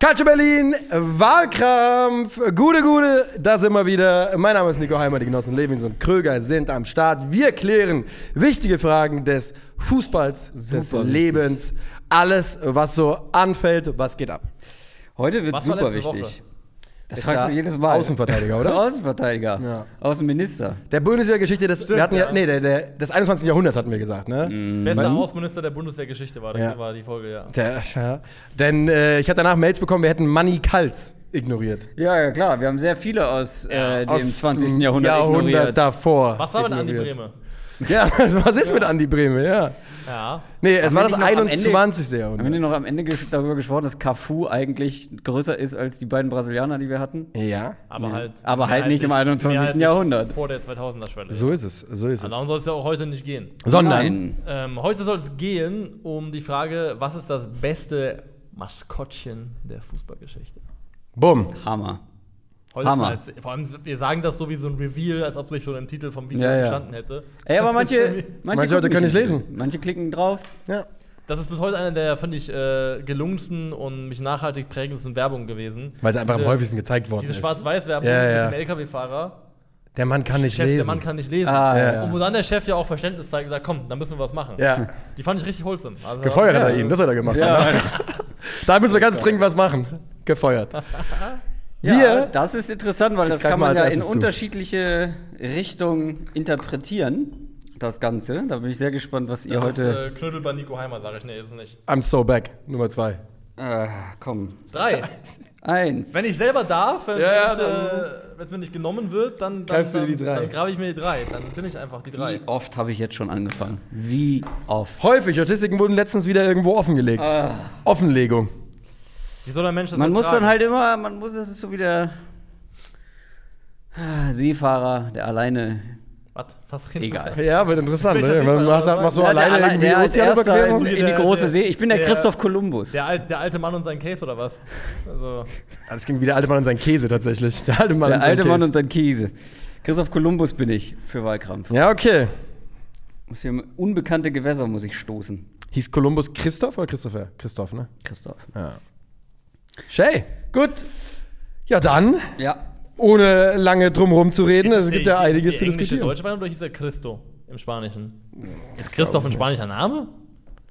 Calcio Berlin, Wahlkampf, gute, gute, da sind wir wieder. Mein Name ist Nico Heimer, die Genossen Levins und Kröger sind am Start. Wir klären wichtige Fragen des Fußballs, des Super Lebens, alles, was so anfällt, was geht ab. Heute wird Was super wichtig. Das Ist fragst ja du jedes Mal. Außenverteidiger, oder? Außenverteidiger. Ja. Außenminister. Der Bundeswehrgeschichte des, wir hatten ja, ja. nee, der, der, des 21. Jahrhunderts hatten wir gesagt, ne? Bester Mhm. Außenminister der Bundeswehrgeschichte war, das Ja. war die Folge, ja. Der, ja. Denn äh, ich habe danach Mails bekommen, wir hätten Money Kals ignoriert. Ja, ja, klar. Wir haben sehr viele aus äh, dem Aus 20. dem Jahrhundert, Jahrhundert ignoriert. davor. Was war mit Andi. Brehme? Ja, was ist mit Andi Brehme, ja. Ja. Nee, es war das nicht noch am Ende- 21. Haben wir Jahrhundert. noch am Ende ges- darüber gesprochen, dass Cafu eigentlich größer ist als die beiden Brasilianer, die wir hatten? Ja, Aber halt. Aber halt nicht im 21. mehrheitlich Jahrhundert. Vor der 2000er-Schwelle. so ist es, so ist es. Darum soll es ja auch heute nicht gehen. Sondern, Nein. Ähm, heute soll es gehen um die Frage, was ist das beste Maskottchen der Fußballgeschichte? bumm. Hammer. Hammer. Als, vor allem, wir sagen das so wie so ein Reveal, als ob es nicht schon im Titel vom Video Ja, ja. gestanden hätte. Ey, aber manche, manche, Manche Leute können nicht lesen. Manche klicken drauf. Ja. Das ist bis heute eine der, finde ich, äh, gelungensten und mich nachhaltig prägendsten Werbungen gewesen. Weil sie einfach am Diese- häufigsten gezeigt worden Diese ist. Schwarz-Weiß-Werbung Ja, ja. mit dem LKW-Fahrer. Der Mann kann nicht Chef, lesen. der Mann kann nicht lesen. Ah, Ja. ja. Und wo dann der Chef ja auch Verständnis zeigt und sagt, komm, dann müssen wir was machen. ja, Die fand ich richtig wholesome. Also, gefeuert hat er ihn, das hat er gemacht. Ja, Da müssen wir ganz dringend was machen. Gefeuert. ja, Wir, das ist interessant, weil das kann man ja in unterschiedliche Richtungen interpretieren, das Ganze. Da bin ich sehr gespannt, was ihr Das heute. ist, äh, Knödel bei Nico Heimer, sage ich. Nee, ist es nicht. I'm so back, Nummer zwei. Äh, komm. Drei. Eins. Wenn ich selber darf, wenn es Ja, nicht, äh, mir nicht genommen wird, dann, dann, Greifst du dir dann, die drei. dann grabe ich mir die drei. Dann bin ich einfach die drei. Wie oft habe ich jetzt schon angefangen? Wie oft? Häufig, Statistiken wurden letztens wieder irgendwo offengelegt. Ah. Offenlegung. Wie soll der Mensch das Man muss dann halt immer, man muss, das ist so wieder ah, Seefahrer, der alleine. Was? Was Egal. Ja, wird interessant. Ne? Du Ja, der, alleine allein- irgendwie der als erster Ozeanüberquerung? in, in die Der- große der- See. Ich bin der, der- Christoph Kolumbus. Der, der alte Mann und sein Case oder was? Also, Das ging wie der alte Mann und sein Käse tatsächlich. Der alte Mann Der und sein alte Käse. Mann und sein Käse. Christoph Kolumbus bin ich für Wahlkampf. Ja, okay. Muss hier unbekannte Gewässer muss ich stoßen. Hieß Kolumbus Christoph oder Christopher? Christoph, ne? Christoph. Ja. Shay. Gut. Ja, dann, Ja. ohne lange drum zu reden, Ist es gibt ja ist das einiges zu diskutieren. deutsche Variante oder hieß er Christo im Spanischen? Ist Christoph ein spanischer Name?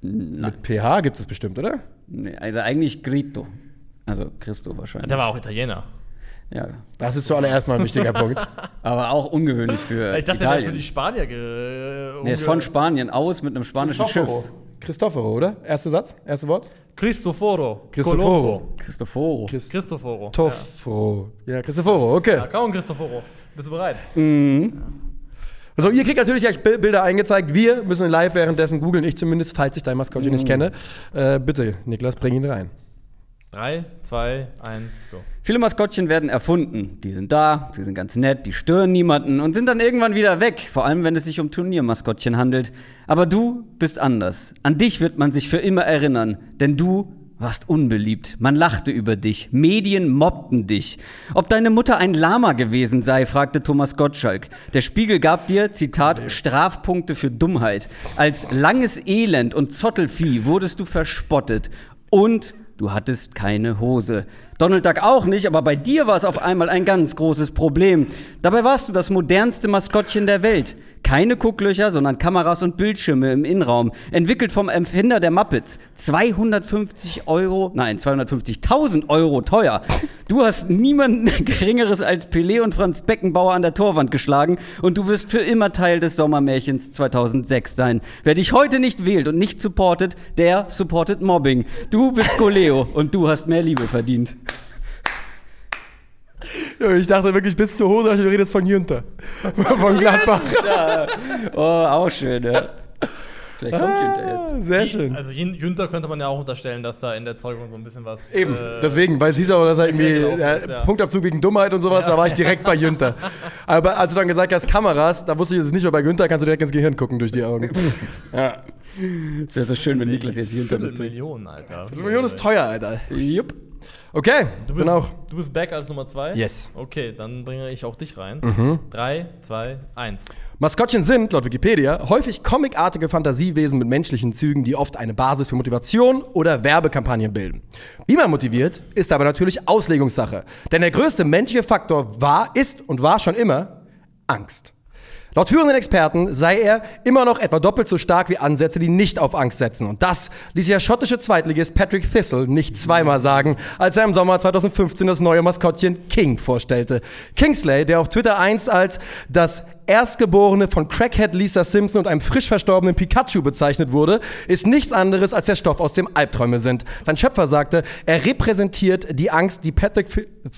Mit PH gibt es bestimmt, oder? Nee, also eigentlich Grito. Also Christo wahrscheinlich. Der war auch Italiener. Ja. Das ist zuallererst mal ein wichtiger Punkt. Aber auch ungewöhnlich für Ich dachte, der wäre Italien. für die Spanier ge Der ist von Spanien aus mit einem spanischen Schiff. Cristoforo. Cristoforo, oder? Erster Satz? Erste Wort? Cristoforo. Cristoforo. Colombo. Christoforo. Christ Cristoforo. Toffro. Ja, Cristoforo, okay. Ja, kaum Cristoforo. Bist du bereit? So, ihr kriegt natürlich gleich Bi- Bilder eingezeigt. Wir müssen live währenddessen googeln. Ich zumindest, falls ich dein Maskottchen nicht kenne. Äh, bitte, Niklas, bring ihn rein. Drei, zwei, eins, go. Viele Maskottchen werden erfunden. Die sind da, die sind ganz nett, die stören niemanden und sind dann irgendwann wieder weg. Vor allem, wenn es sich um Turniermaskottchen handelt. Aber du bist anders. An dich wird man sich für immer erinnern. Denn du warst unbeliebt. Man lachte über dich. Medien mobbten dich. Ob deine Mutter ein Lama gewesen sei, fragte Thomas Gottschalk. Der Spiegel gab dir, Zitat, Strafpunkte für Dummheit. Als langes Elend und Zottelvieh wurdest du verspottet. Und Du hattest keine Hose. Donald Duck auch nicht, aber bei dir war es auf einmal ein ganz großes Problem. Dabei warst du das modernste Maskottchen der Welt. Keine Gucklöcher, sondern Kameras und Bildschirme im Innenraum. Entwickelt vom Empfinder der Muppets. 250 Euro, nein, 250.000 Euro teuer. Du hast niemanden Geringeres als Pelé und Franz Beckenbauer an der Torwand geschlagen und du wirst für immer Teil des Sommermärchens 2006 sein. Wer dich heute nicht wählt und nicht supportet, der supportet Mobbing. Du bist Goleo und du hast mehr Liebe verdient. Ja, Ich dachte wirklich bis zur Hose, du redest von Jünter. von Gladbach. Oh, auch schön, ja. Vielleicht kommt Günther jetzt. Ah, Sehr schön. Also Jün- Jünter könnte man ja auch unterstellen, dass da in der Zeugung so ein bisschen was. Eben, äh, deswegen, weil es hieß auch, dass er irgendwie ist, ja. Punktabzug wegen Dummheit und sowas, da war ich direkt bei Jünter. Aber als du dann gesagt hast, Kameras, da wusste ich, es ist nicht mehr bei Günther, kannst du direkt ins Gehirn gucken durch die Augen. ja. Es wäre so schön, wenn Niklas jetzt hier hinter mir Viertelmillion, Alter. Die Million ist teuer, Alter. Jupp. Okay, Du bin bist, auch. du bist back als Nummer zwei? Yes. Okay, dann bringe ich auch dich rein. Mhm. Drei, zwei, eins. Maskottchen sind, laut Wikipedia, häufig comicartige Fantasiewesen mit menschlichen Zügen, die oft eine Basis für Motivation oder Werbekampagnen bilden. Wie man motiviert, ist aber natürlich Auslegungssache. Denn der größte menschliche Faktor war, ist und war schon immer Angst. Laut führenden Experten sei er immer noch etwa doppelt so stark wie Ansätze, die nicht auf Angst setzen. Und das ließ der schottische Zweitligist Patrick Thistle nicht zweimal sagen, als er im Sommer 2015 das neue Maskottchen King vorstellte. Kingsley, der auf Twitter einst als das Erstgeborene von Crackhead Lisa Simpson und einem frisch verstorbenen Pikachu bezeichnet wurde, ist nichts anderes als der Stoff, aus dem Albträume sind. Sein Schöpfer sagte, er repräsentiert die Angst, die Patrick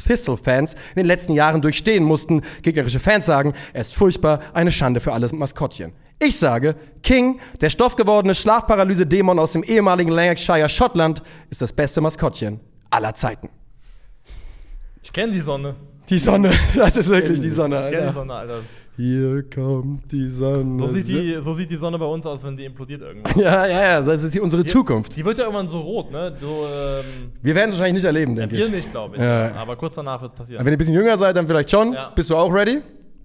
Thistle-Fans in den letzten Jahren durchstehen mussten. Gegnerische Fans sagen, er ist furchtbar, eine Schande für alles Maskottchen. Ich sage, King, der stoffgewordene Schlafparalyse-Dämon aus dem ehemaligen Lancashire Schottland, ist das beste Maskottchen aller Zeiten. Ich kenne die Sonne. Die Sonne, das ist wirklich die Sonne, Ich kenne die Alter. Sonne, Alter. Hier kommt die Sonne. So sieht die, so sieht die Sonne bei uns aus, wenn die implodiert irgendwann. Ja, ja, ja, das ist die- unsere Zukunft. Die wird ja irgendwann so rot, ne? So, ähm, Wir werden es wahrscheinlich nicht erleben, denke wir ich. nicht, glaube ich. Ja. Aber kurz danach wird es passieren. Wenn ihr ein bisschen jünger seid, dann vielleicht schon. Ja. Bist du auch ready?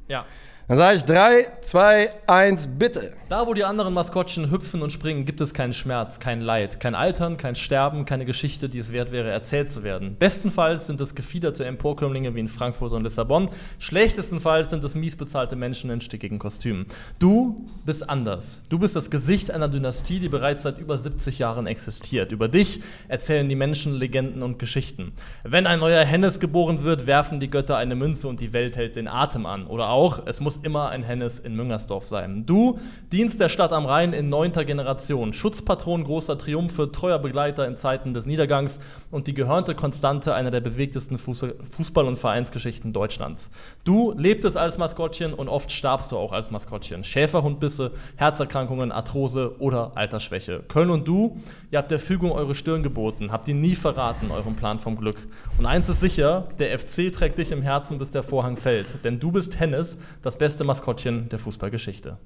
Ja. Dann sage ich 3, 2, 1, bitte. Da, wo die anderen Maskottchen hüpfen und springen, gibt es keinen Schmerz, kein Leid, kein Altern, kein Sterben, keine Geschichte, die es wert wäre, erzählt zu werden. Bestenfalls sind es gefiederte Emporkömmlinge wie in Frankfurt und Lissabon. Schlechtestenfalls sind es mies bezahlte Menschen in stickigen Kostümen. Du bist anders. Du bist das Gesicht einer Dynastie, die bereits seit über 70 Jahren existiert. Über dich erzählen die Menschen Legenden und Geschichten. Wenn ein neuer Hennes geboren wird, werfen die Götter eine Münze und die Welt hält den Atem an. Oder auch, es muss immer ein Hennes in Müngersdorf sein. Du dienst der Stadt am Rhein in neunter Generation, Schutzpatron großer Triumphe, treuer Begleiter in Zeiten des Niedergangs und die gehörnte Konstante einer der bewegtesten Fuß- Fußball- und Vereinsgeschichten Deutschlands. Du lebtest als Maskottchen und oft starbst du auch als Maskottchen. Schäferhundbisse, Herzerkrankungen, Arthrose oder Altersschwäche. Köln und du, ihr habt der Fügung eure Stirn geboten, habt ihn nie verraten, euren Plan vom Glück. Und eins ist sicher, der FC trägt dich im Herzen, bis der Vorhang fällt. Denn du bist Hennes, das beste Maskottchen der Fußballgeschichte.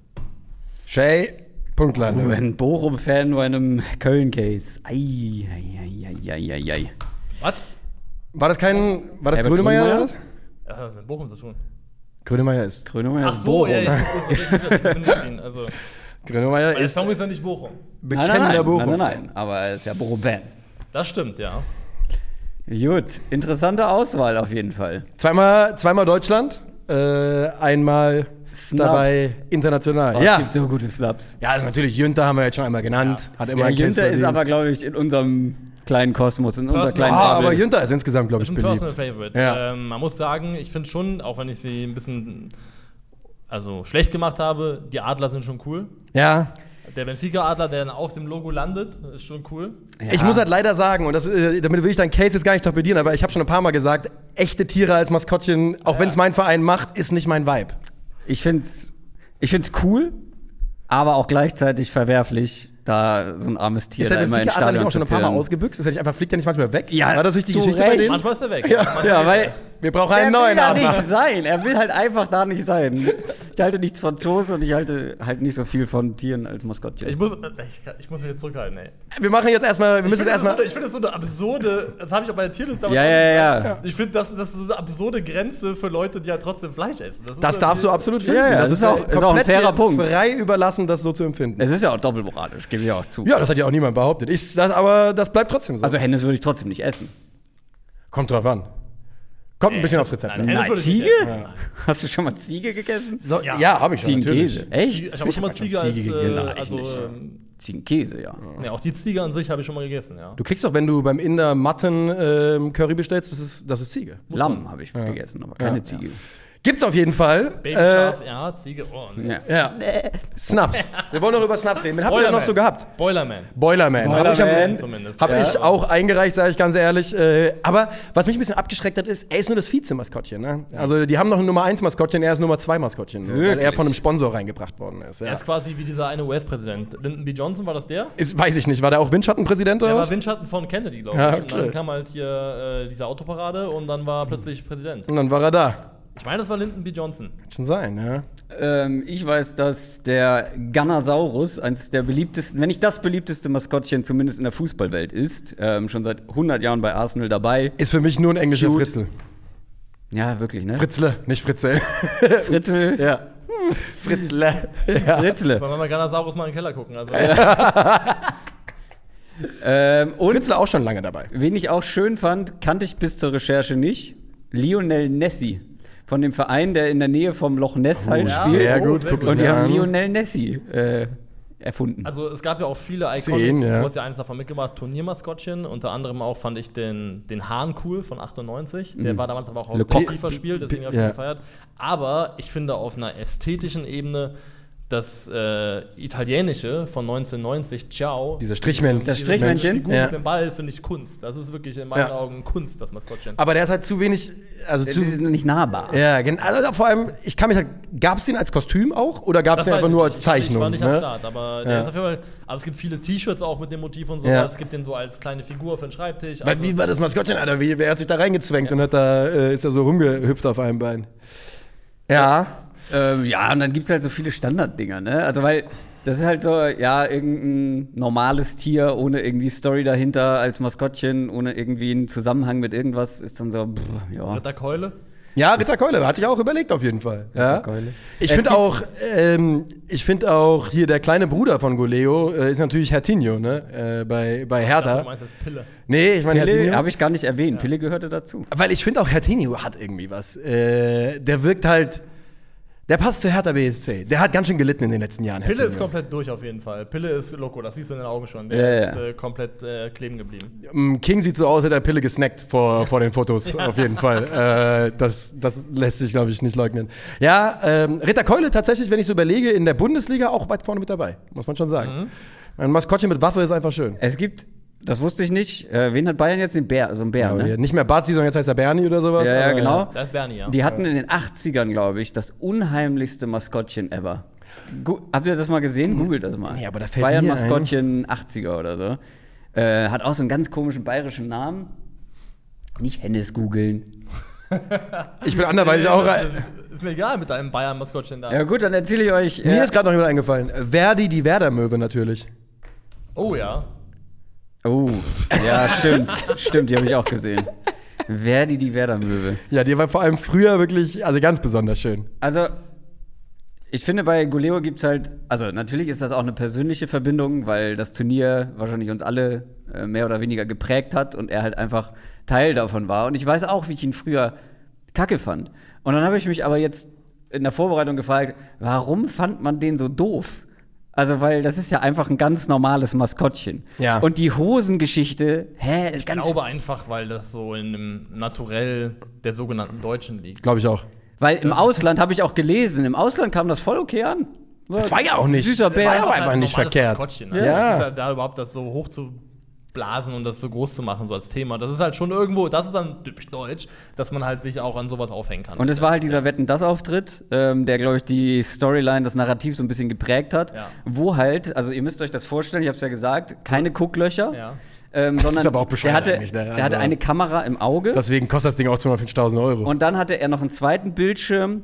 Shay, Punktlandung. Ein Bochum-Fan bei einem Köln-Case. Ei, ei, ei, ei, ei, ei. Was? War das kein. War das Herbert Grönemeyer oder Grönemeyer? was? Das hat was mit Bochum zu tun. Grönemeyer ist. Grönemeyer Ach ist so, Bochum. ja, ja, ich, ich, ich, also. Grönemeyer Der ist Song ist ja nicht Bochum. Nein, nein, bekennender nein, Bochum. nein, nein, nein, aber er ist ja Bochum-Fan. Das stimmt, ja. Gut, interessante Auswahl auf jeden Fall. Zweimal, zweimal Deutschland, äh, einmal Snaps. dabei international. Oh, Es ja. gibt so gute Snaps. Ja, also natürlich Jünter haben wir jetzt schon einmal genannt. Hat immer Ja, Günther ist aber, glaube ich, in unserem kleinen Kosmos, in unserer Personal- kleinen Ah, Bubble. aber Jünter ist insgesamt, glaube Ist ich, ein beliebt. Personal Favorite. Ja. Ähm, man muss sagen, ich finde schon, auch wenn ich sie ein bisschen also schlecht gemacht habe, die Adler sind schon cool. Ja. Der Benfica-Adler, der dann auf dem Logo landet, ist schon cool. Ja. Ich muss halt leider sagen, und das, äh, damit will ich deinen Case jetzt gar nicht torpedieren, aber ich habe schon ein paar Mal gesagt, echte Tiere als Maskottchen, auch wenn es mein Verein macht, ist nicht mein Vibe. Ich finde es ich find's cool, aber auch gleichzeitig verwerflich, da so ein armes Tier Ist der da immer ins Stadion auch schon ein paar Mal ausgebüxt? Ist er nicht einfach, fliegt er nicht manchmal weg? Ja, War das nicht die Geschichte bei Recht. denen? Manchmal ist er weg. Ja. Ja, weil Wir brauchen er einen will neuen da Adler. nicht sein. Er will halt einfach da nicht sein. Ich halte nichts von Zoos und ich halte halt nicht so viel von Tieren als Maskottchen. Ich muss, ich, ich muss mich jetzt zurückhalten, ey. Wir machen jetzt erstmal, wir müssen Ich jetzt finde das, so erstmal. eine- ich finde das so eine absurde, das habe ich auch bei der Tierliste damals Ja, ja, ja, ja. Ich finde, das, das ist so eine absurde Grenze für Leute, die halt trotzdem Fleisch essen. ist Das darfst du absolut finden. Ja, ja, das ist auch- ist auch ein fairer Punkt. frei überlassen, das so zu empfinden. Es ist ja auch doppelmoralisch, gebe ich auch zu. Ja, das hat ja auch niemand behauptet. Ich, das, aber das bleibt trotzdem so. Also Hennes würde ich trotzdem nicht essen. Kommt drauf an. Kommt ein bisschen aufs Rezept. Nein, Nein, Ziege? essen. Hast du schon mal Ziege gegessen? So, ja, Ja. habe ich schon. Ziegenkäse. Echt? Ich habe schon mal Ziege als, Ziege äh, gegessen. also, Eigentlich. ähm, Ziegenkäse, ja. ja, auch die Ziege an sich habe ich schon mal gegessen, ja. Du kriegst doch, wenn du beim Inder Matten ähm, Curry bestellst, das ist, das ist Ziege. Lamm habe ich gegessen, aber keine Ja. Ziege. Gibt's auf jeden Fall. Babyschaf, ja, Ziege, oh, nee. Ja. Äh, ja. Snaps. Wir wollen noch über Snaps reden. Wen habt ihr noch so gehabt? Boilerman. Boilerman. Hab ich, Boilerman. Zumindest. hab ja. ich auch eingereicht, sage ich ganz ehrlich. Äh, aber was mich ein bisschen abgeschreckt hat, ist, er ist nur das Vizemaskottchen. Ne? Also die haben noch ein Nummer 1 Maskottchen, er ist Nummer 2 Maskottchen. Weil er Wirklich? von einem Sponsor reingebracht worden ist. Er Ja. ist quasi wie dieser eine US-Präsident. Lyndon B. Johnson, war das der? Ist, weiß ich nicht, war der auch Windschattenpräsident oder Der war? Windschatten von Kennedy, glaube ich. Ja, Und okay. dann kam halt hier äh, diese Autoparade und dann war er plötzlich Präsident. Und dann war er da. Ich meine, das war Lyndon B. Johnson. Kann schon sein, ja. Ähm, ich weiß, dass der Gunnersaurus eines der beliebtesten, wenn nicht das beliebteste Maskottchen zumindest in der Fußballwelt ist, ähm, schon seit 100 Jahren bei Arsenal dabei. Ist für mich nur ein englischer Cute. Fritzel. Ja, wirklich, ne? Fritzle, nicht Fritzel. Fritzl. ja. Fritzle. Ja. Fritzle. Sollen wir mal Ganasaurus mal in den Keller gucken? Also, Ähm, und Fritzle auch schon lange dabei. wen ich auch schön fand, kannte ich bis zur Recherche nicht, Lionel Nessi. Von dem Verein, der in der Nähe vom Loch Ness halt ja, spielt. Sehr Oh, gut, sehr gut. ich Und die haben. Lionel Nessi äh, erfunden. also es gab ja auch viele ja. du hast ja eines davon mitgebracht, Turniermaskottchen. Unter anderem auch fand ich den, den Hahn cool von 98. Der war damals aber auch Le auf dem. FIFA-Spiel, deswegen habe ich Ja. ihn gefeiert. Aber ich finde auf einer ästhetischen Ebene das äh, italienische von 1990, Ciao. Dieser Strichmännchen. Das diese Strichmännchen? Figur Ja. mit dem Ball finde ich Kunst. Das ist wirklich in meinen Ja. Augen Kunst, das Maskottchen. Aber der ist halt zu wenig, also Die zu. nicht nahbar. Ja, gen- also vor allem, ich kann mich halt, gab es den als Kostüm auch oder gab es den einfach nur als Zeichnung? Ich war nicht am ne? Start, aber der Ja. ist auf jeden Fall, also es gibt viele T-Shirts auch mit dem Motiv und so. Ja. Es gibt den so als kleine Figur für den Schreibtisch. Also, wie war das Maskottchen, Alter? Wie, wer hat sich da reingezwängt und hat da, äh, ist da so rumgehüpft auf einem Bein? Ja. Ähm, ja, und dann gibt es halt so viele Standarddinger, ne? Also, weil das ist halt so, ja, irgendein normales Tier ohne irgendwie Story dahinter als Maskottchen, ohne irgendwie einen Zusammenhang mit irgendwas, ist dann so, pff, ja. Ritterkeule. Ja, Ritterkeule, hatte ich auch überlegt auf jeden Fall. Ja. Ritterkeule. Ich finde auch, ähm, ich finde auch hier der kleine Bruder von Goleo äh, ist natürlich Hertinho, ne? Äh, bei, bei Hertha. du meinst das Pille. Nee, ich meine Pille habe ich gar nicht erwähnt. Pille gehörte dazu. Weil ich finde auch Hertinho hat irgendwie was. Äh, der wirkt halt, der passt zu Hertha BSC. Der hat ganz schön gelitten in den letzten Jahren. Pille ist komplett durch auf jeden Fall. Pille ist Loco, das siehst du in den Augen schon. Ja, Der ja. ist äh, komplett äh, kleben geblieben. Mm, King sieht so aus, als hätte er Pille gesnackt vor, vor den Fotos, auf jeden Fall. Äh, das, das lässt sich, glaube ich, nicht leugnen. Ja, ähm, Ritter Keule tatsächlich, wenn ich so überlege, in der Bundesliga auch weit vorne mit dabei, muss man schon sagen. Ein Maskottchen mit Waffe ist einfach schön. Es gibt, das wusste ich nicht, äh, wen hat Bayern jetzt? Den Bär, so ein Bär, Aber ne? hier Nicht mehr Bazi, sondern jetzt heißt er Bernie oder sowas. Ja, ja, aber genau. Da ist Bernie, ja. Die hatten in den 80ern, glaube ich, das unheimlichste Maskottchen ever. Gu habt ihr das mal gesehen? Googelt das mal. Nee, aber da fällt Bayern mir Maskottchen 80er oder so. Äh, hat auch so einen ganz komischen bayerischen Namen. Nicht Hennes googeln. Ich bin anderweitig auch. Das ist mir egal mit deinem Bayern-Maskottchen da. Ja gut, dann erzähle ich euch. Mir äh, ist gerade noch jemand eingefallen. Verdi, die Werder-Möwe natürlich. Oh ja. Oh, ja, stimmt. stimmt, die habe ich auch gesehen. Verdi, die Werder-Möwe. Ja, die war vor allem früher wirklich, also ganz besonders schön. Also, ich finde, bei Goleo gibt es halt, also natürlich ist das auch eine persönliche Verbindung, weil das Turnier wahrscheinlich uns alle äh, mehr oder weniger geprägt hat und er halt einfach Teil davon war. Und ich weiß auch, wie ich ihn früher kacke fand. Und dann habe ich mich aber jetzt in der Vorbereitung gefragt, warum fand man den so doof? Also, weil das ist ja einfach ein ganz normales Maskottchen. Ja. Und die Hosengeschichte, hä, ist Ich ganz. glaube einfach, weil das so in dem Naturell der sogenannten Deutschen liegt. Glaube ich auch. Weil im Ausland habe ich auch gelesen, im Ausland kam das voll okay an. Das war ja auch nicht. Süßer Bär. War ja auch einfach ein nicht verkehrt. Maskottchen, Ja. ne? Das ist halt da überhaupt das so hoch zu blasen und das so groß zu machen, so als Thema. Das ist halt schon irgendwo, das ist dann typisch deutsch, dass man halt sich auch an sowas aufhängen kann. Und es war halt dieser Wetten-Das-Auftritt, ähm, der, glaube ich, die Storyline, das Narrativ so ein bisschen geprägt hat. Ja. Wo halt, also ihr müsst euch das vorstellen, ich habe es ja gesagt, keine Gucklöcher. Ja. Ähm, Das sondern ist aber auch bescheuert der hatte, eigentlich, ne? der hatte Also- eine Kamera im Auge. Deswegen kostet das Ding auch 250.000 Euro. Und dann hatte er noch einen zweiten Bildschirm,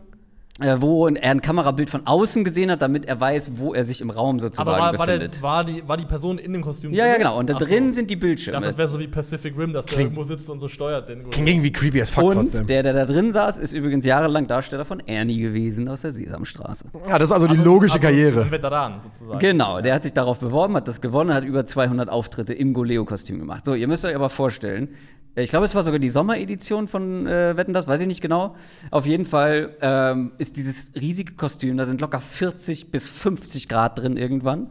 wo er ein Kamerabild von außen gesehen hat, damit er weiß, wo er sich im Raum sozusagen Aber war, war, befindet. der, war, die, war die Person in dem Kostüm ja, ja, drin? genau. Und da Ach so. drin sind die Ich Bildschirme. dachte, das wäre so wie Pacific Rim, dass der irgendwo sitzt und so steuert. Den Klingt irgendwie creepy as fuck und trotzdem. der, der da drin saß, ist übrigens jahrelang Darsteller von Ernie gewesen aus der Sesamstraße. ja, das ist also die Also- logische also Karriere. Ein Veteran sozusagen. Genau, der hat sich darauf beworben, hat das gewonnen, hat über 200 Auftritte im Goleo-Kostüm gemacht. So, ihr müsst euch aber vorstellen, ich glaube, es war sogar die Sommeredition von äh, Wetten das, weiß ich nicht genau. Auf jeden Fall ähm, ist dieses riesige Kostüm, da sind locker 40 bis 50 Grad drin irgendwann.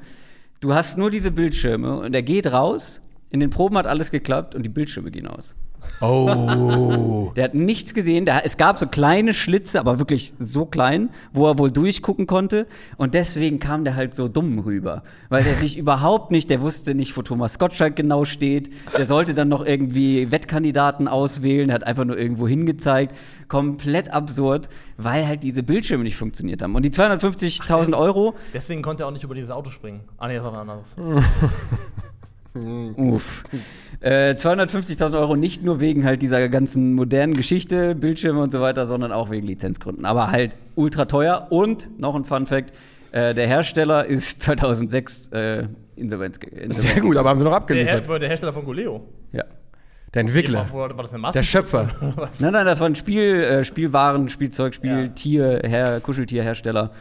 Du hast nur diese Bildschirme und er geht raus. In den Proben hat alles geklappt und die Bildschirme gehen aus. Oh. Der hat nichts gesehen. Der, es gab so kleine Schlitze, aber wirklich so klein, wo er wohl durchgucken konnte. Und deswegen kam der halt so dumm rüber. Weil der sich überhaupt nicht, der wusste nicht, wo Thomas Gottschalk genau steht. Der sollte dann noch irgendwie Wettkandidaten auswählen. Der hat einfach nur irgendwo hingezeigt. Komplett absurd, weil halt diese Bildschirme nicht funktioniert haben. Und die 250.000 Euro, Deswegen konnte er auch nicht über dieses Auto springen. Ah, nee, das war was anderes. Uff. Äh, 250.000 Euro nicht nur wegen halt dieser ganzen modernen Geschichte, Bildschirme und so weiter, sondern auch wegen Lizenzgründen. Aber halt ultra teuer. Und noch ein Fun Fact: äh, Der Hersteller ist 2006 äh, Insolvenz gegangen. Sehr gut, aber haben sie noch Der, abgeliefert. Her der Hersteller von Goleo. Ja. Der Entwickler, War, war das eine der Schöpfer. Nein, nein, das war ein Spiel, äh, Spielwaren, Spielzeug, Spiel, Ja. Tier, Her Kuscheltierhersteller.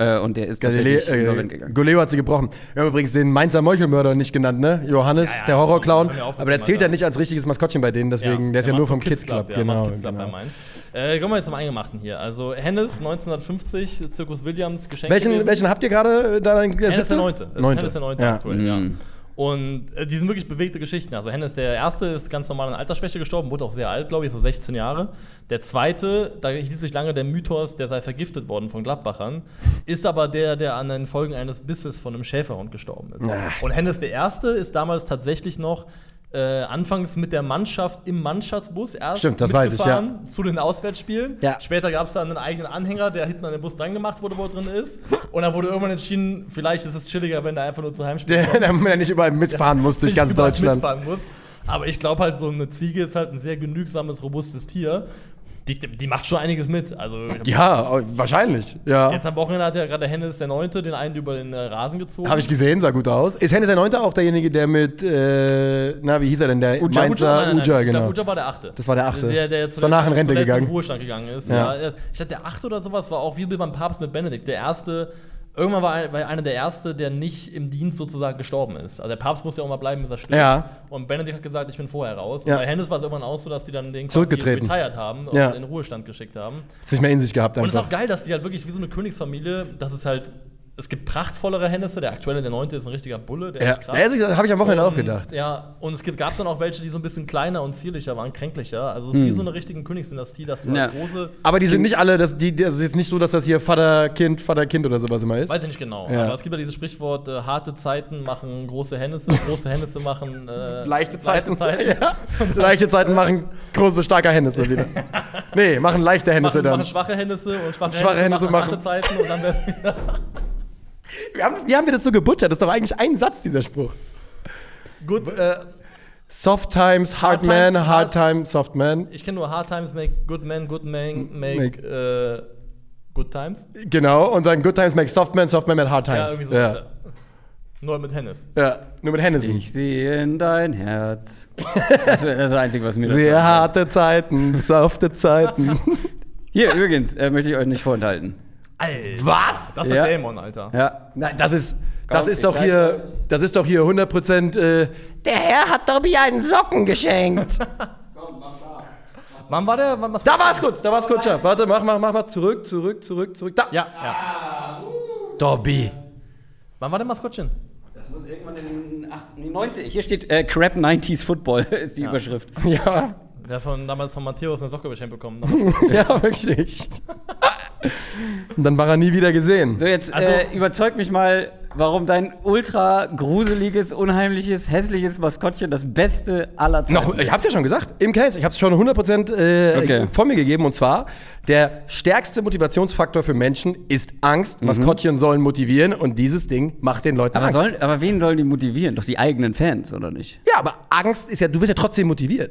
Äh, und der ist Galileo, tatsächlich insolvent äh, gegangen. Goleo hat sie gebrochen. Wir haben übrigens den Mainzer Meuchelmörder nicht genannt, ne? Johannes, Ja, ja, der Horrorclown. wir auch Aber der zählt ja nicht als richtiges Maskottchen bei denen, deswegen, der ist ja nur vom Kids Kids Club. Ja, genau. Kids Club bei genau. Mainz. Äh, kommen wir jetzt zum Eingemachten hier. Also Hennes 1950, Zirkus Williams, Geschenk Welchen, welchen habt ihr gerade da? Hennes der Neunte. Das ist Neunte. Hennes der Neunte Ja. aktuell, ja. Und äh, die sind wirklich bewegte Geschichten. Also Hennes der Erste ist ganz normal an Altersschwäche gestorben, wurde auch sehr alt, glaube ich, so 16 Jahre. Der Zweite, da hielt sich lange der Mythos, der sei vergiftet worden von Gladbachern, ist aber der, der an den Folgen eines Bisses von einem Schäferhund gestorben ist. Ach. Und Hennes der Erste ist damals tatsächlich noch äh, anfangs mit der Mannschaft im Mannschaftsbus erst Stimmt, das weiß ich, ja. zu den Auswärtsspielen. Ja. Später gab es dann einen eigenen Anhänger, der hinten an den Bus dran gemacht wurde, wo er drin ist. Und dann wurde irgendwann entschieden, vielleicht ist es chilliger, wenn er einfach nur zu Heimspielen Der, damit er nicht überall mitfahren muss durch ganz Deutschland. Aber ich glaube halt, so eine Ziege ist halt ein sehr genügsames, robustes Tier. Die, die macht schon einiges mit. Also Ja, wahrscheinlich. Ja. jetzt am Wochenende hat ja gerade Hennes der Neunte den einen über den äh, Rasen gezogen. Habe ich gesehen, sah gut aus. Ist Hennes der Neunte auch derjenige, der mit, äh, na, wie hieß er denn? Der Uja. Mainzer Nein, nein, Uja, nein. Genau. glaub, Uja war der Achte. Das war der Achte. Der, der Ist danach in Rente zuletzt gegangen. In Ruhestand gegangen ist. Ja. Ja. Ich glaube, der Achte oder sowas war auch wie beim Papst mit Benedikt. Der Erste, irgendwann war, ein- war einer der Erste, der nicht im Dienst sozusagen gestorben ist. Also der Papst muss ja auch mal bleiben, bis er stirbt. Ja. Und Benedikt hat gesagt, ich bin vorher raus. Ja. Und bei Hennes war es irgendwann auch so, dass die dann den Zurückgetreten. retired haben und Ja. in den Ruhestand geschickt haben. Hat sich mehr in sich gehabt Und es ist einfach. auch geil, dass die halt wirklich wie so eine Königsfamilie, das ist halt, es gibt prachtvollere Hennisse, der aktuelle, der neunte ist ein richtiger Bulle, der Ja, ist krass. ja habe ich am Wochenende auch Und, gedacht. Ja, und es gibt, gab dann auch welche, die so ein bisschen kleiner und zierlicher waren, kränklicher. Also es Hm. ist wie so eine richtige Königsdynastie, dass du Ja. halt große, Aber die sind nicht alle, das, die, das ist jetzt nicht so, dass das hier Vater-Kind, Vater-Kind oder sowas immer ist. weiß ich nicht genau, Ja. aber es gibt ja dieses Sprichwort, äh, harte Zeiten machen große Hennisse, große Hennisse machen äh, Leichte Zeiten. Zeiten. Ja. Leichte Zeiten machen große, starke Hennisse wieder. Nee, machen leichte Hennisse Machen, dann. machen schwache Hennisse und schwache, Schwache Hennisse machen machen- harte Zeiten und dann werden Wie haben, wie haben wir das so gebutschert? Das ist doch eigentlich ein Satz, dieser Spruch. gut. Äh, Soft times, hard, Hard man, time- hard time, soft man. ich kenne nur Hard Times make good men, good men make, Make- äh, good times. Genau, und dann good times make soft man, soft man make hard Ja, times. irgendwie so. Ja, Ja. Nur mit Hennis. ja. nur mit Hennessy. Ich sehe in dein Herz. Das ist das Einzige, was mir dazu Sehr harte Zeiten, softe Zeiten. Hier, übrigens, äh, möchte ich euch nicht vorenthalten. Alter. Was? Das ist Ja. der Dämon, Alter. Ja. Nein, das ist, das Komm, ist doch hier, das ist doch hier 100% äh, der Herr hat Dobby einen Socken geschenkt. Wann war der? Wann, was da war's kurz, da war's kurz, scharf. Warte, mach, mach, mach mal zurück, zurück, zurück, zurück. Da. Ja, ja. Dobby. Wann war der Maskottchen? Das muss irgendwann in den, acht- in den 90 Hier steht äh, Crap 90s Football, ist die Überschrift. Ja, Der hat von damals von Matthäus eine Socke geschenkt bekommen. ja, wirklich. Und dann war er nie wieder gesehen. So, jetzt Also- äh, überzeug mich mal, warum dein ultra gruseliges, unheimliches, hässliches Maskottchen das Beste aller Zeiten Noch, ich hab's ja schon gesagt, im Case, ich hab's schon 100% äh, Okay. von mir gegeben. Und zwar, der stärkste Motivationsfaktor für Menschen ist Angst. Maskottchen sollen motivieren und dieses Ding macht den Leuten aber, Angst. sollen, aber wen sollen die motivieren? Doch die eigenen Fans, oder nicht? Ja, aber Angst ist ja, du wirst ja trotzdem motiviert.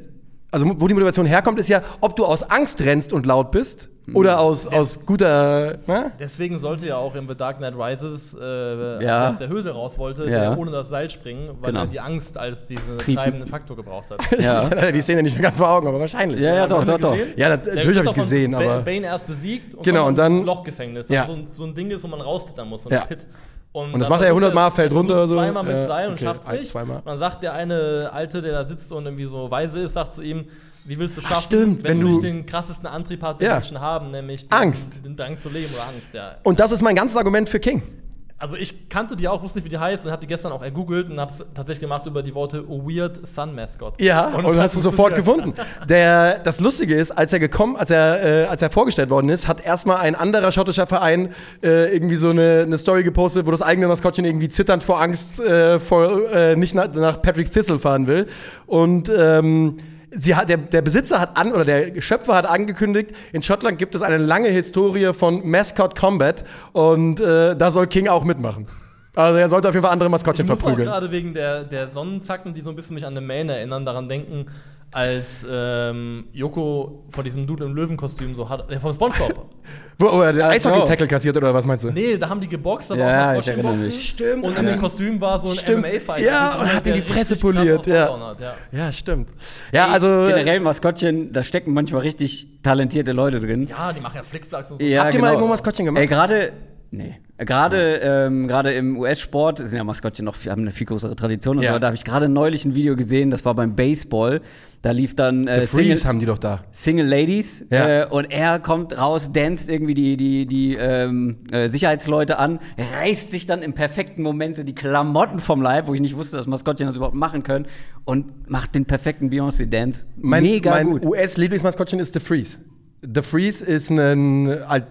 Also wo die Motivation herkommt, ist ja, ob du aus Angst rennst und laut bist oder aus, aus guter. Ne? Deswegen sollte ja auch im The Dark Knight Rises, äh, als Ja. er aus der Höhle raus wollte, Ja. der ohne das Seil springen, weil Genau. er die Angst als diesen treibenden Faktor gebraucht hat. Ich Ja. hatte leider die Szene nicht mehr ganz vor Augen, aber wahrscheinlich. Ja, ja, doch, doch, doch. Ja, natürlich habe ich gesehen, aber. Bane erst besiegt und Genau, und dann ins Lochgefängnis. Das Ja. ist so ein, so ein Ding ist, wo man raustritt dann muss, so ein Ja. Pit. Und das dann macht er ja versucht 100 Mal, fällt runter versucht so. Zweimal mit Seil und okay, schafft's ein- nicht. zweimal. Und dann sagt der eine Alte, der da sitzt und irgendwie so weise ist, sagt zu ihm, wie willst du Ach, schaffen, stimmt, wenn, wenn du du- nicht den krassesten Antrieb hast, den Ja. Menschen haben, nämlich den, Angst. den Drang zu leben oder Angst, ja. Und das ist mein ganzes Argument für King. Also ich kannte die auch, wusste nicht, wie die heißt und habe die gestern auch ergoogelt und habe es tatsächlich gemacht über die Worte Weird Sun Mascot. Ja, und, hat hast du sofort gefunden. Der, das Lustige ist, als er gekommen, als er, äh, als er vorgestellt worden ist, hat erstmal ein anderer schottischer Verein äh, irgendwie so eine, eine Story gepostet, wo das eigene Maskottchen irgendwie zitternd vor Angst äh, vor, äh, nicht nach, nach Patrick Thistle fahren will. Und ähm, Sie hat, der, der Besitzer hat an, oder der Schöpfer hat angekündigt, in Schottland gibt es eine lange Historie von Mascot Combat und äh, da soll King auch mitmachen. Also er sollte auf jeden Fall andere Maskottchen Ich muss verprügeln. gerade wegen der, der Sonnenzacken, die so ein bisschen mich an eine Man erinnern, daran denken, als ähm, Joko vor diesem Dude im Löwenkostüm so hat, äh, von Spongebob. Wo, wo er den. Eishockey-Tackle kassiert oder was meinst du? nee, da haben die geboxt, da Ja, auch ich erinnere boxen. mich. Stimmt, Und in dem Kostüm war so ein Stimmt. MMA-Fighter. Ja, und hat ihm die Fresse poliert, ja. ja. Ja, stimmt. Ja, also. Generell Maskottchen, da stecken manchmal richtig talentierte Leute drin. Ja, die machen ja Flickflacks und so. Ja, Habt ihr mal irgendwo Maskottchen gemacht? Ey, gerade, nee, gerade, ähm, gerade im US-Sport sind ja Maskottchen noch, haben eine viel größere Tradition. Und Ja. so. Da habe ich gerade neulich ein Video gesehen, das war beim Baseball. Da lief dann äh, The Single, Freeze haben die doch da. Single Ladies Ja. äh, und er kommt raus, danst irgendwie die, die, die ähm, äh, Sicherheitsleute an, reißt sich dann im perfekten Moment so die Klamotten vom Leib, wo ich nicht wusste, dass Maskottchen das überhaupt machen können und macht den perfekten Beyoncé-Dance. Mein, Mega mein gut. US-Lieblingsmaskottchen ist The Freeze. The Freeze ist ein,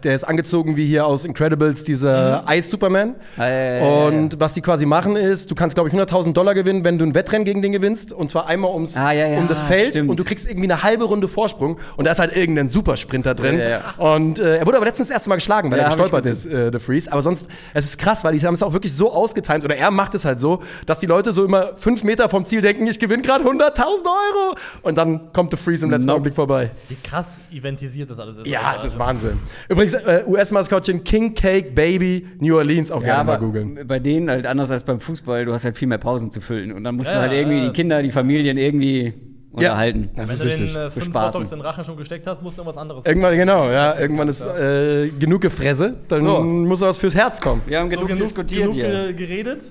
der ist angezogen wie hier aus Incredibles, dieser Eis-Superman. Ah, ja, ja, ja, ja. Und was die quasi machen ist, du kannst, glaube ich, 100.000 Dollar gewinnen, wenn du ein Wettrennen gegen den gewinnst. Und zwar einmal ums, Ah, ja, ja, um das Feld. stimmt. Und du kriegst irgendwie eine halbe Runde Vorsprung. Und da ist halt irgendein Supersprinter drin. Ja, ja. Und äh, er wurde aber letztens das erste Mal geschlagen, weil Ja, er gestolpert ist, äh, The Freeze. Aber sonst, es ist krass, weil die haben es auch wirklich so ausgetimt. Oder er macht es halt so, dass die Leute so immer fünf Meter vom Ziel denken, ich gewinne gerade 100.000 Euro. Und dann kommt The Freeze im letzten Nope. Augenblick vorbei. Wie krass eventisiert das alles ist. Ja, es ist Wahnsinn. Übrigens, äh, US-Maskottchen King Cake Baby New Orleans auch Ja, gerne mal googeln. bei denen halt anders als beim Fußball, du hast halt viel mehr Pausen zu füllen und dann musst Ja, du halt irgendwie ja. die Kinder, die Familien irgendwie unterhalten. das Wenn ist du richtig. den äh, fünf. Hotdogs in den Rachen schon gesteckt hast, musst du irgendwas anderes Irgendwann, genau, ja, irgendwann ist äh, genug Gefresse, dann So. muss was fürs Herz kommen. Wir haben So, genug, genug, diskutiert genug hier. ge- geredet.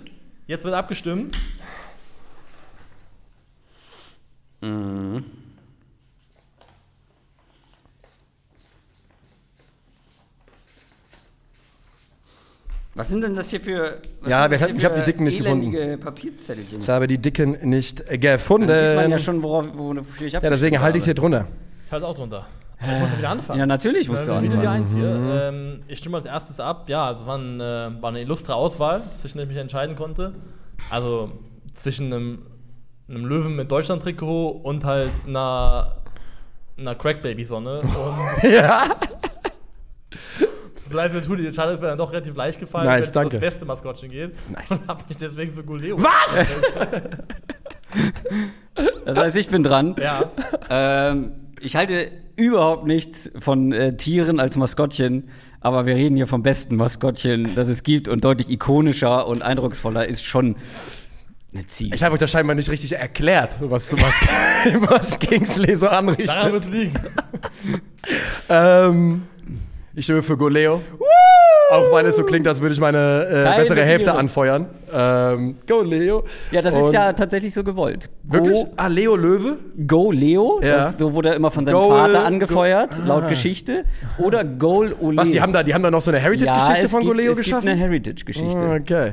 Jetzt wird abgestimmt. Was sind denn das hier für. Ja, wir hatten- hier ich hab für die dicken nicht elendige Papierzettelchen. Ich habe die Dicken nicht äh, gefunden. Dann sieht man ja schon, worauf, wofür ich ja, deswegen halte ich es hier drunter. Ich halte auch drunter. Ich muss ja wieder anfangen. Ja, natürlich musst du wie wieder die anfangen. Eins hier. Ähm, ich stimme als erstes ab. Ja, also es war, ein, äh, war eine illustre Auswahl, zwischen der ich mich entscheiden konnte. Also zwischen einem, einem Löwen mit Deutschland-Trikot und halt einer, einer Crack-Baby-Sonne. Ja. So leid mir tut, die Entscheidung ist mir dann doch relativ leicht gefallen, Nice, wenn es um danke. das beste Maskottchen geht. Nice. Und habe mich deswegen für Guleo. Was? Das heißt, ich bin dran. Ja. Ähm, ich halte überhaupt nichts von äh, Tieren als Maskottchen, aber wir reden hier vom besten Maskottchen, das es gibt und deutlich ikonischer und eindrucksvoller ist schon eine Ziege. Ich habe euch das scheinbar nicht richtig erklärt, was, was, was Kingsley so Daran anrichtet. wird es liegen. Ähm, ich stimme für Goleo. Auch weil es so klingt, als würde ich meine äh, bessere Hälfte anfeuern. Ähm, go Leo. Ja, das Und- ist ja tatsächlich so gewollt. Wirklich? Go, Ah, Leo Löwe? Go Leo, Ja. das, so wurde er immer von seinem Goal- Vater angefeuert, Go- laut Ah. Geschichte. Oder Goal Ole. Was, die haben da, die haben da noch so eine ja, Heritage-Geschichte es von gibt, Goleo es geschaffen? gibt eine Heritage-Geschichte. Okay.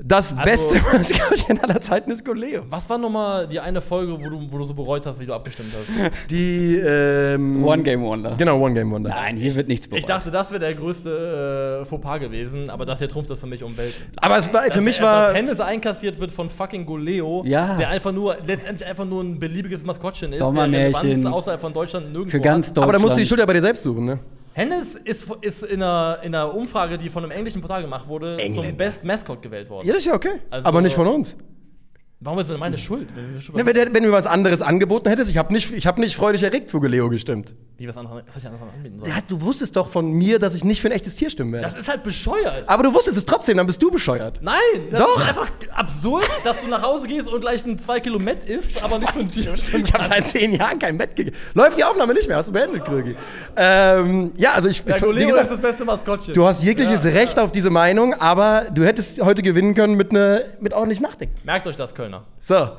Das Also- beste Maskottchen aller Zeiten ist Goleo. Was war nochmal die eine Folge, wo du, wo du so bereut hast, wie du abgestimmt hast? Die, ähm, One Game Wonder. Genau, One Game Wonder. Nein, hier wird nichts bereut. Ich dachte, das wäre der größte äh, Fauxpas gewesen, aber das hier trumpft das für mich um Welten. Aber es war, für Dass mich er- war. Dass Hennes einkassiert wird von fucking Goleo, Ja. der einfach nur, letztendlich einfach nur ein beliebiges Maskottchen ist, Sommermärchen. der Relevanz außerhalb von Deutschland nirgendwo Für ganz hat. Deutschland. Aber da musst du die Schuld ja bei dir selbst suchen, ne? Hennes ist, ist in, einer, in einer Umfrage, die von einem englischen Portal gemacht wurde, Engländer. zum Best Mascot gewählt worden. Ja, das ist ja okay. Also- aber nicht von uns. Warum ist denn meine Schuld? Ne, wenn, der, wenn du mir was anderes angeboten hättest, ich habe nicht, ich hab nicht freudig erregt für Goleo gestimmt. Wie was anderes, was soll ich anderes anbieten soll? Ja, du wusstest doch von mir, dass ich nicht für ein echtes Tier stimmen werde. Das ist halt bescheuert. aber du wusstest es trotzdem, dann bist du bescheuert. Nein, das Doch. ist einfach absurd, dass du nach Hause gehst und gleich ein 2 Kilo Met isst, aber nicht für ein Tier stimmen Ich habe seit zehn Jahren kein Bett gegessen. Läuft die Aufnahme nicht mehr, hast du beendet, Krögi. Ähm, ja, also ich, Ja, ich wie Goleo ist gesagt, das beste Maskottchen. du hast jegliches Ja, Recht auf diese Meinung, aber du hättest heute gewinnen können mit, ne, mit ordentlich Nachdenken. Merkt euch das, Kölner. So.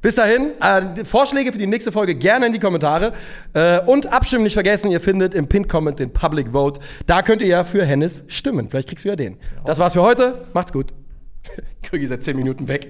Bis dahin, äh, Vorschläge für die nächste Folge gerne in die Kommentare. Äh, und abstimmen nicht vergessen, ihr findet im Pin-Comment den Public Vote. Da könnt ihr ja für Hennes stimmen. Vielleicht kriegst du ja den. Das war's für heute. Macht's gut. Krügi seit 10 Minuten weg.